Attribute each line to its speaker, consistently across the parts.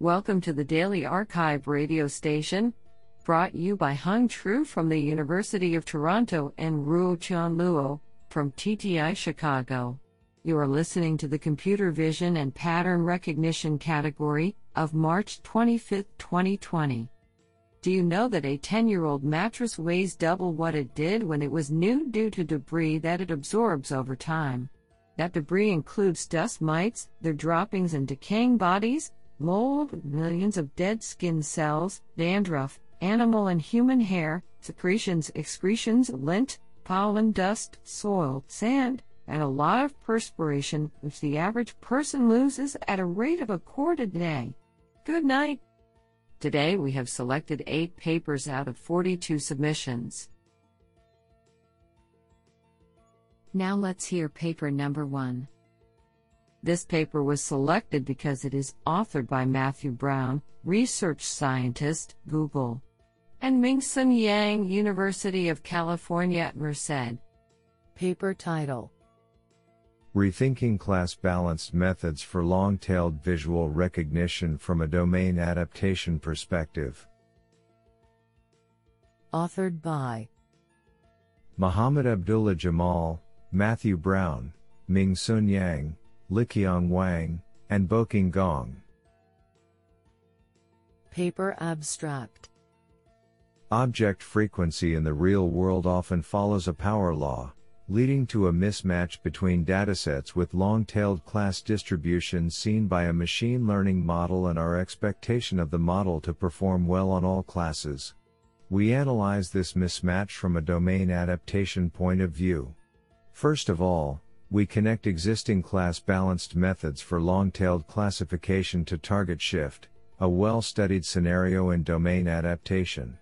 Speaker 1: Welcome to the Daily Archive radio station, brought you by Hung Tru from the University of Toronto and Ruotian Luo from TTI Chicago. You are listening to the Computer Vision and Pattern Recognition category of March 25, 2020. Do you know that a 10 year old mattress weighs double what it did when it was new due to debris that it absorbs over time? That debris includes dust mites, their droppings and decaying bodies, mold, millions of dead skin cells, dandruff, animal and human hair, secretions, excretions, lint, pollen, dust, soil, sand, and a lot of perspiration, which the average person loses at a rate of a quart a day. Good night. Today we have selected 8 papers out of 42 submissions. Now let's hear paper number 1. This paper was selected because it is authored by Matthew Brown, research scientist, Google, and Ming-Hsuan Yang, University of California at Merced. Paper title
Speaker 2: Rethinking class balanced methods for long tailed visual recognition from a domain adaptation perspective.
Speaker 1: Authored by
Speaker 2: Muhammad Abdullah Jamal, Matthew Brown, Ming-Hsuan Yang, Liqiang Wang, and Boqing Gong.
Speaker 1: Paper Abstract
Speaker 2: Object frequency in the real world often follows a power law, leading to a mismatch between datasets with long-tailed class distributions seen by a machine learning model and our expectation of the model to perform well on all classes. We analyze this mismatch from a domain adaptation point of view. First of all, we connect existing class balanced methods for long-tailed classification to target shift, a well-studied scenario in domain adaptation.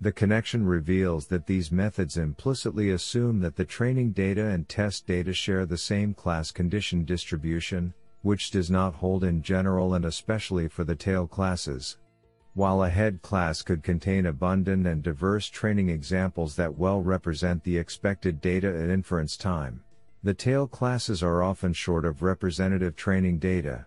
Speaker 2: The connection reveals that these methods implicitly assume that the training data and test data share the same class condition distribution, which does not hold in general and especially for the tail classes. While a head class could contain abundant and diverse training examples that well represent the expected data at inference time, the tail classes are often short of representative training data.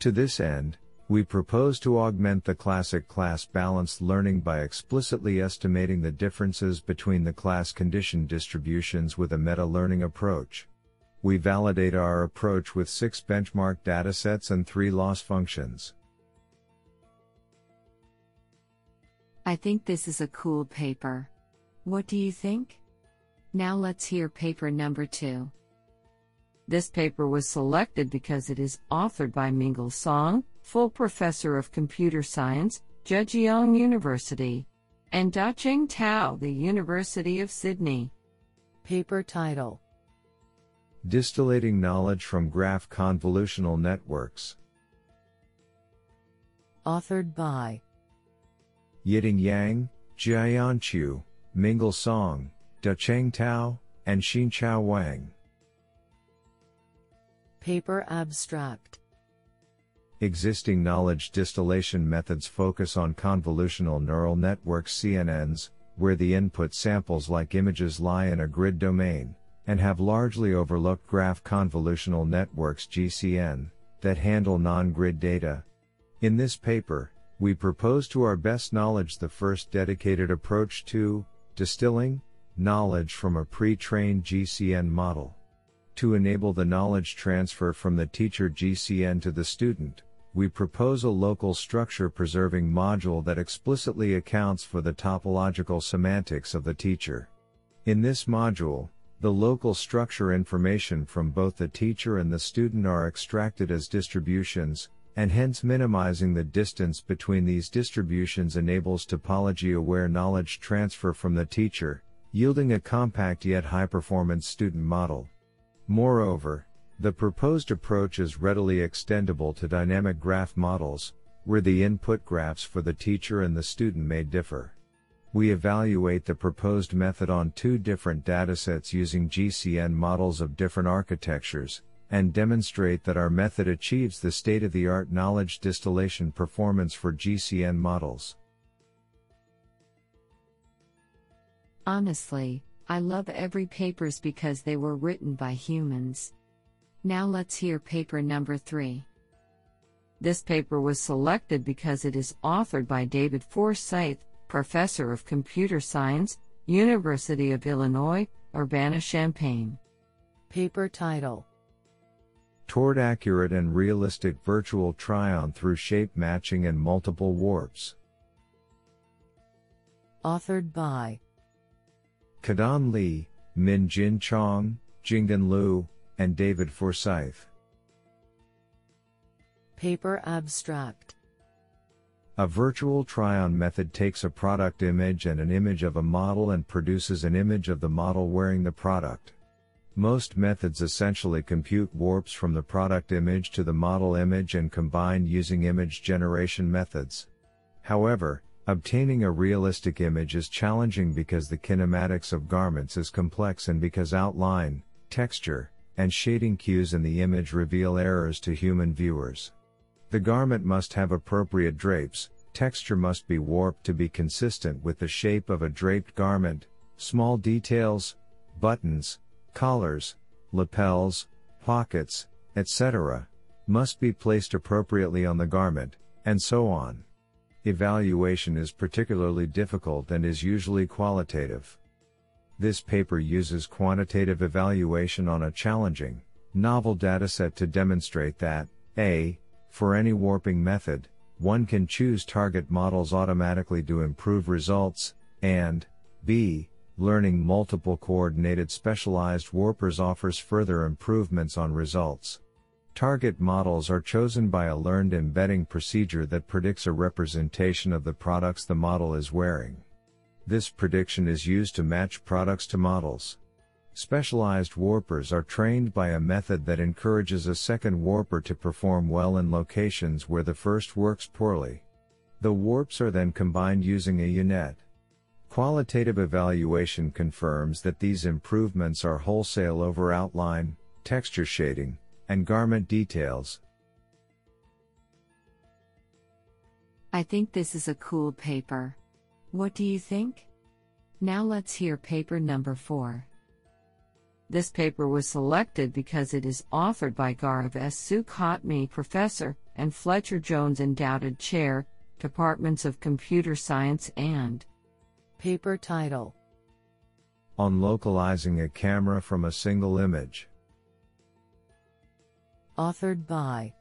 Speaker 2: To this end, we propose to augment the classic class balanced learning by explicitly estimating the differences between the class condition distributions with a meta-learning approach. We validate our approach with six benchmark datasets and three loss functions.
Speaker 1: I think this is a cool paper. What do you think? Now let's hear paper number two. This paper was selected because it is authored by Mingli Song, full professor of computer science, Zhejiang University, and Dacheng Tao, the University of Sydney. Paper title
Speaker 2: Distillating Knowledge from Graph Convolutional Networks.
Speaker 1: Authored by
Speaker 2: Yiding Yang, Jiayan Qiu, Mingli Song, Dacheng Tao, and Xinchao Wang.
Speaker 1: Paper Abstract
Speaker 2: Existing knowledge distillation methods focus on convolutional neural networks CNNs, where the input samples like images lie in a grid domain, and have largely overlooked graph convolutional networks GCN, that handle non-grid data. In this paper, we propose to our best knowledge the first dedicated approach to distilling knowledge from a pre-trained GCN model. To enable the knowledge transfer from the teacher GCN to the student, we propose a local structure preserving module that explicitly accounts for the topological semantics of the teacher. In this module, the local structure information from both the teacher and the student are extracted as distributions, and hence minimizing the distance between these distributions enables topology aware knowledge transfer from the teacher, yielding a compact yet high performance student model. Moreover, the proposed approach is readily extendable to dynamic graph models, where the input graphs for the teacher and the student may differ. We evaluate the proposed method on two different datasets using GCN models of different architectures, and demonstrate that our method achieves the state of the art knowledge distillation performance for GCN models.
Speaker 1: Honestly, I love every papers because they were written by humans. Now let's hear paper number 3. This paper was selected because it is authored by David Forsyth, Professor of Computer Science, University of Illinois, Urbana Champaign. Paper title
Speaker 2: Toward accurate and realistic virtual try on through shape matching and multiple warps.
Speaker 1: Authored by
Speaker 2: Kedan Li, Min Jin Chong, Jingen Liu, and David Forsyth.
Speaker 1: Paper Abstract
Speaker 2: A virtual try on method takes a product image and an image of a model and produces an image of the model wearing the product. Most methods essentially compute warps from the product image to the model image and combine using image generation methods. However, obtaining a realistic image is challenging because the kinematics of garments is complex and because outline, texture, and shading cues in the image reveal errors to human viewers. The garment must have appropriate drapes, texture must be warped to be consistent with the shape of a draped garment, small details, buttons, collars, lapels, pockets, etc., must be placed appropriately on the garment, and so on. Evaluation is particularly difficult and is usually qualitative. This paper uses quantitative evaluation on a challenging, novel dataset to demonstrate that, a, for any warping method, one can choose target models automatically to improve results, and, b, learning multiple coordinated specialized warpers offers further improvements on results. Target models are chosen by a learned embedding procedure that predicts a representation of the products the model is wearing. This prediction is used to match products to models. Specialized warpers are trained by a method that encourages a second warper to perform well in locations where the first works poorly. The warps are then combined using a U-Net. Qualitative evaluation confirms that these improvements are wholesale over outline, texture shading, and garment details.
Speaker 1: I think this is a cool paper. What do you think? Now let's hear paper number 4. This paper was selected because it is authored by Gaurav S. Sukhatme, Professor, and Fletcher Jones Endowed Chair, Departments of Computer Science and Paper title
Speaker 2: On localizing a camera from a single image.
Speaker 1: Authored by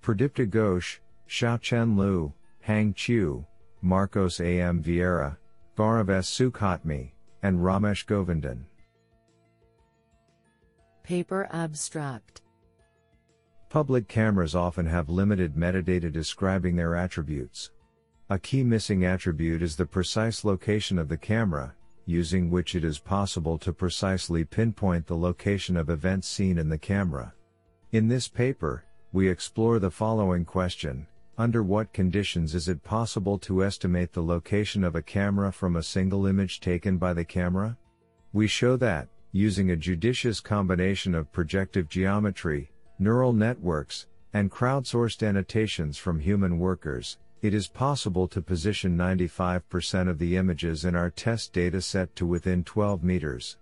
Speaker 2: Pradipta Ghosh, Xiaochen Liu, Hang Qiu, Marcos A. M. Vieira, Gaurav S. Sukhatme, and Ramesh Govindan.
Speaker 1: Paper Abstract
Speaker 2: Public cameras often have limited metadata describing their attributes. A key missing attribute is the precise location of the camera, using which it is possible to precisely pinpoint the location of events seen in the camera. In this paper, we explore the following question Under what conditions is it possible to estimate the location of a camera from a single image taken by the camera? We show that, using a judicious combination of projective geometry, neural networks, and crowdsourced annotations from human workers, it is possible to position 95% of the images in our test data set to within 12 meters.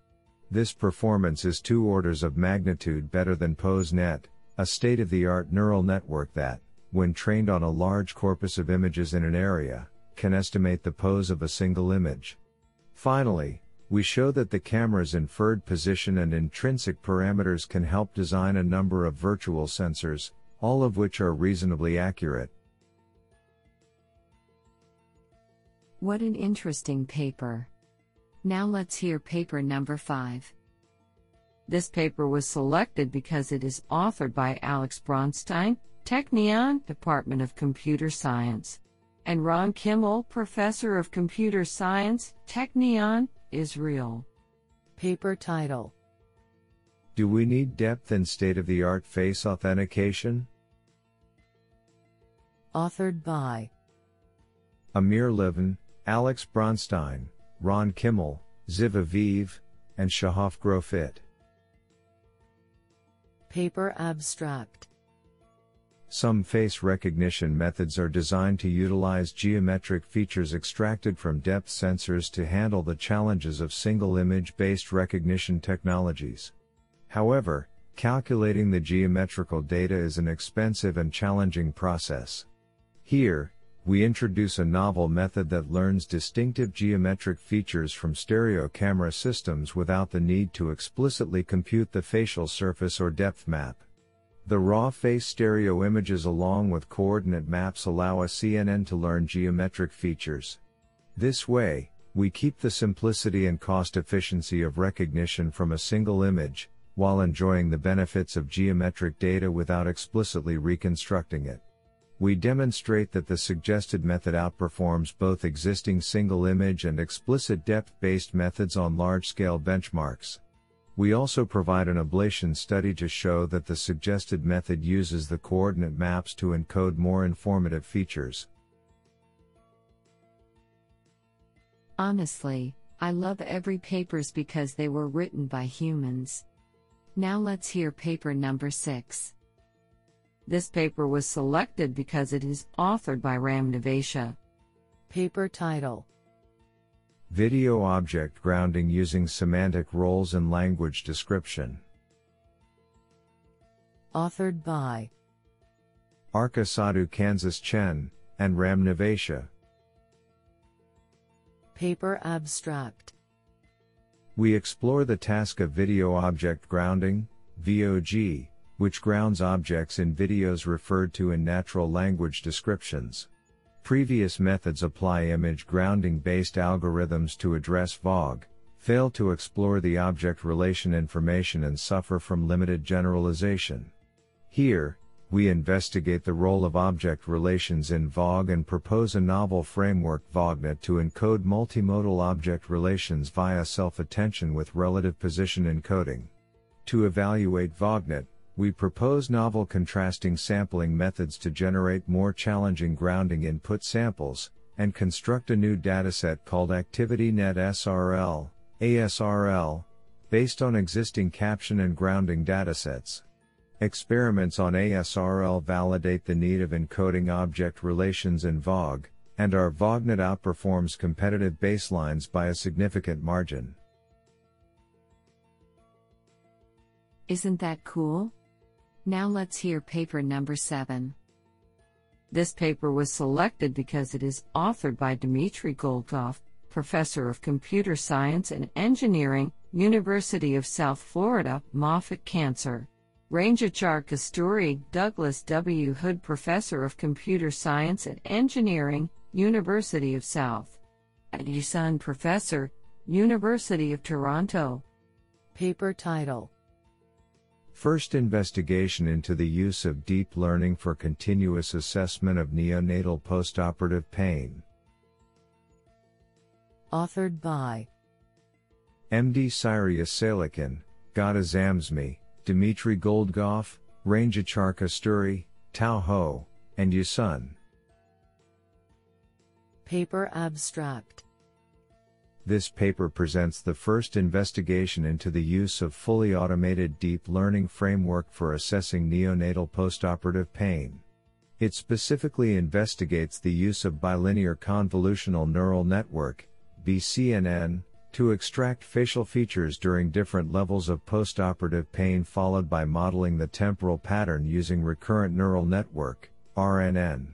Speaker 2: This performance is two orders of magnitude better than PoseNet, a state-of-the-art neural network that, when trained on a large corpus of images in an area, can estimate the pose of a single image. Finally, we show that the camera's inferred position and intrinsic parameters can help design a number of virtual sensors, all of which are reasonably accurate.
Speaker 1: What an interesting paper. Now let's hear paper number 5. This paper was selected because it is authored by Alex Bronstein, Technion, Department of Computer Science, and Ron Kimmel, Professor of Computer Science, Technion, Israel. Paper title
Speaker 2: Do we need depth and state of the art face authentication?
Speaker 1: Authored by
Speaker 2: Amir Levin, Alex Bronstein, Ron Kimmel, Ziv Aviv, and Shahaf Grofit.
Speaker 1: Paper Abstract
Speaker 2: Some face recognition methods are designed to utilize geometric features extracted from depth sensors to handle the challenges of single image based recognition technologies. However, calculating the geometrical data is an expensive and challenging process. Here, we introduce a novel method that learns distinctive geometric features from stereo camera systems without the need to explicitly compute the facial surface or depth map. The raw face stereo images along with coordinate maps allow a CNN to learn geometric features. This way, we keep the simplicity and cost efficiency of recognition from a single image, while enjoying the benefits of geometric data without explicitly reconstructing it we demonstrate that the suggested method outperforms both existing single image and explicit depth based methods on large scale benchmarks. We also provide an ablation study to show that the suggested method uses the coordinate maps to encode more informative features.
Speaker 1: Honestly, I love every papers because they were written by humans. Now let's hear paper number 6. This paper was selected because it is authored by Ram Nevatia. Paper title
Speaker 2: Video Object Grounding Using Semantic Roles and Language Description.
Speaker 1: Authored by
Speaker 2: Arka Sadhu Kansas Chen and Ram Nevatia.
Speaker 1: Paper Abstract
Speaker 2: We explore the task of video object grounding, VOG, which grounds objects in videos referred to in natural language descriptions. Previous methods apply image grounding based algorithms to address VOG, fail to explore the object relation information and suffer from limited generalization. Here, we investigate the role of object relations in VOG and propose a novel framework VOGNet to encode multimodal object relations via self-attention with relative position encoding. To evaluate VOGNet, we propose novel contrasting sampling methods to generate more challenging grounding input samples, and construct a new dataset called ActivityNet SRL, ASRL, based on existing caption and grounding datasets. Experiments on ASRL validate the need of encoding object relations in VOG, and our VOGNet outperforms competitive baselines by a significant margin.
Speaker 1: Isn't that cool? Now let's hear paper number 7. This paper was selected because it is authored by Dmitry Goldgof, Professor of Computer Science and Engineering, University of South Florida, Moffitt Cancer. Rangachar Kasturi, Douglas W. Hood Professor of Computer Science and Engineering, University of South. Adyasun Professor, University of Toronto. Paper title
Speaker 2: First investigation into the use of deep learning for continuous assessment of neonatal postoperative pain.
Speaker 1: Authored by
Speaker 2: MD Cyrus Salekin, Ghada Zamzmi, Dmitry Goldgof, Rangachar Kasturi, Thao Ho, and Yu Sun.
Speaker 1: Paper Abstract
Speaker 2: this paper presents the first investigation into the use of fully automated deep learning framework for assessing neonatal postoperative pain. It specifically investigates the use of bilinear convolutional neural network, BCNN, to extract facial features during different levels of postoperative pain followed by modeling the temporal pattern using recurrent neural network, RNN.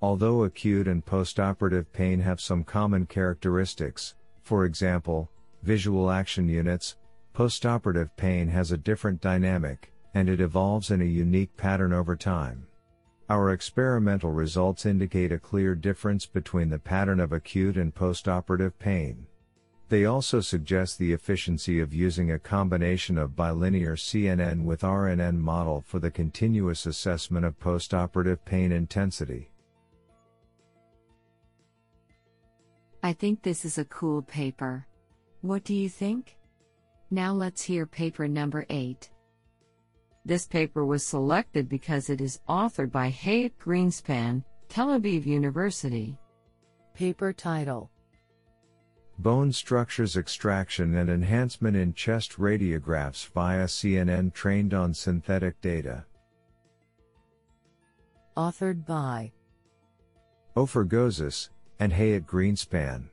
Speaker 2: Although acute and postoperative pain have some common characteristics, for example, visual action units, postoperative pain has a different dynamic, and it evolves in a unique pattern over time. Our experimental results indicate a clear difference between the pattern of acute and postoperative pain. They also suggest the efficiency of using a combination of bilinear CNN with RNN model for the continuous assessment of postoperative pain intensity.
Speaker 1: I think this is a cool paper. What do you think? Now let's hear paper number 8. This paper was selected because it is authored by Hayit Greenspan, Tel Aviv University. Paper title
Speaker 2: Bone Structures Extraction and Enhancement in Chest Radiographs via CNN trained on synthetic data.
Speaker 1: Authored by
Speaker 2: Ophir Gozes, and Hayit Greenspan.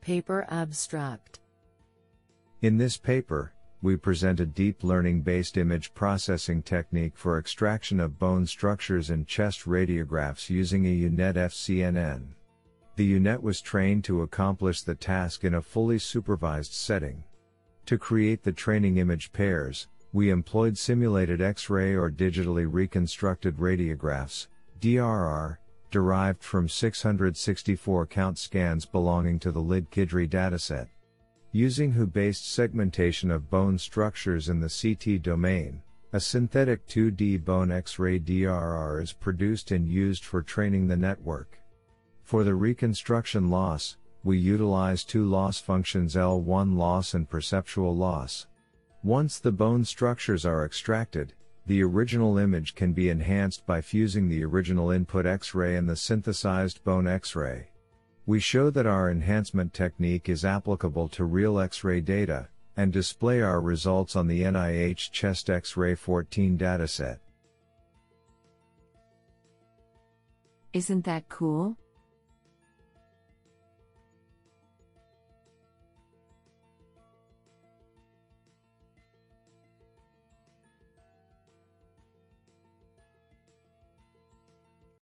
Speaker 1: Paper Abstract
Speaker 2: In this paper, we present a deep learning based image processing technique for extraction of bone structures in chest radiographs using a UNet FCNN. The UNet was trained to accomplish the task in a fully supervised setting. To create the training image pairs, we employed simulated X-ray or digitally reconstructed radiographs, DRR, derived from 664 count scans belonging to the LIDC-IDRI dataset. Using Hu-based segmentation of bone structures in the CT domain, a synthetic 2D bone X-ray DRR is produced and used for training the network. For the reconstruction loss, we utilize two loss functions L1 loss and perceptual loss. Once the bone structures are extracted, the original image can be enhanced by fusing the original input X-ray and the synthesized bone X-ray. We show that our enhancement technique is applicable to real X-ray data, and display our results on the NIH Chest X-ray 14 dataset.
Speaker 1: Isn't that cool?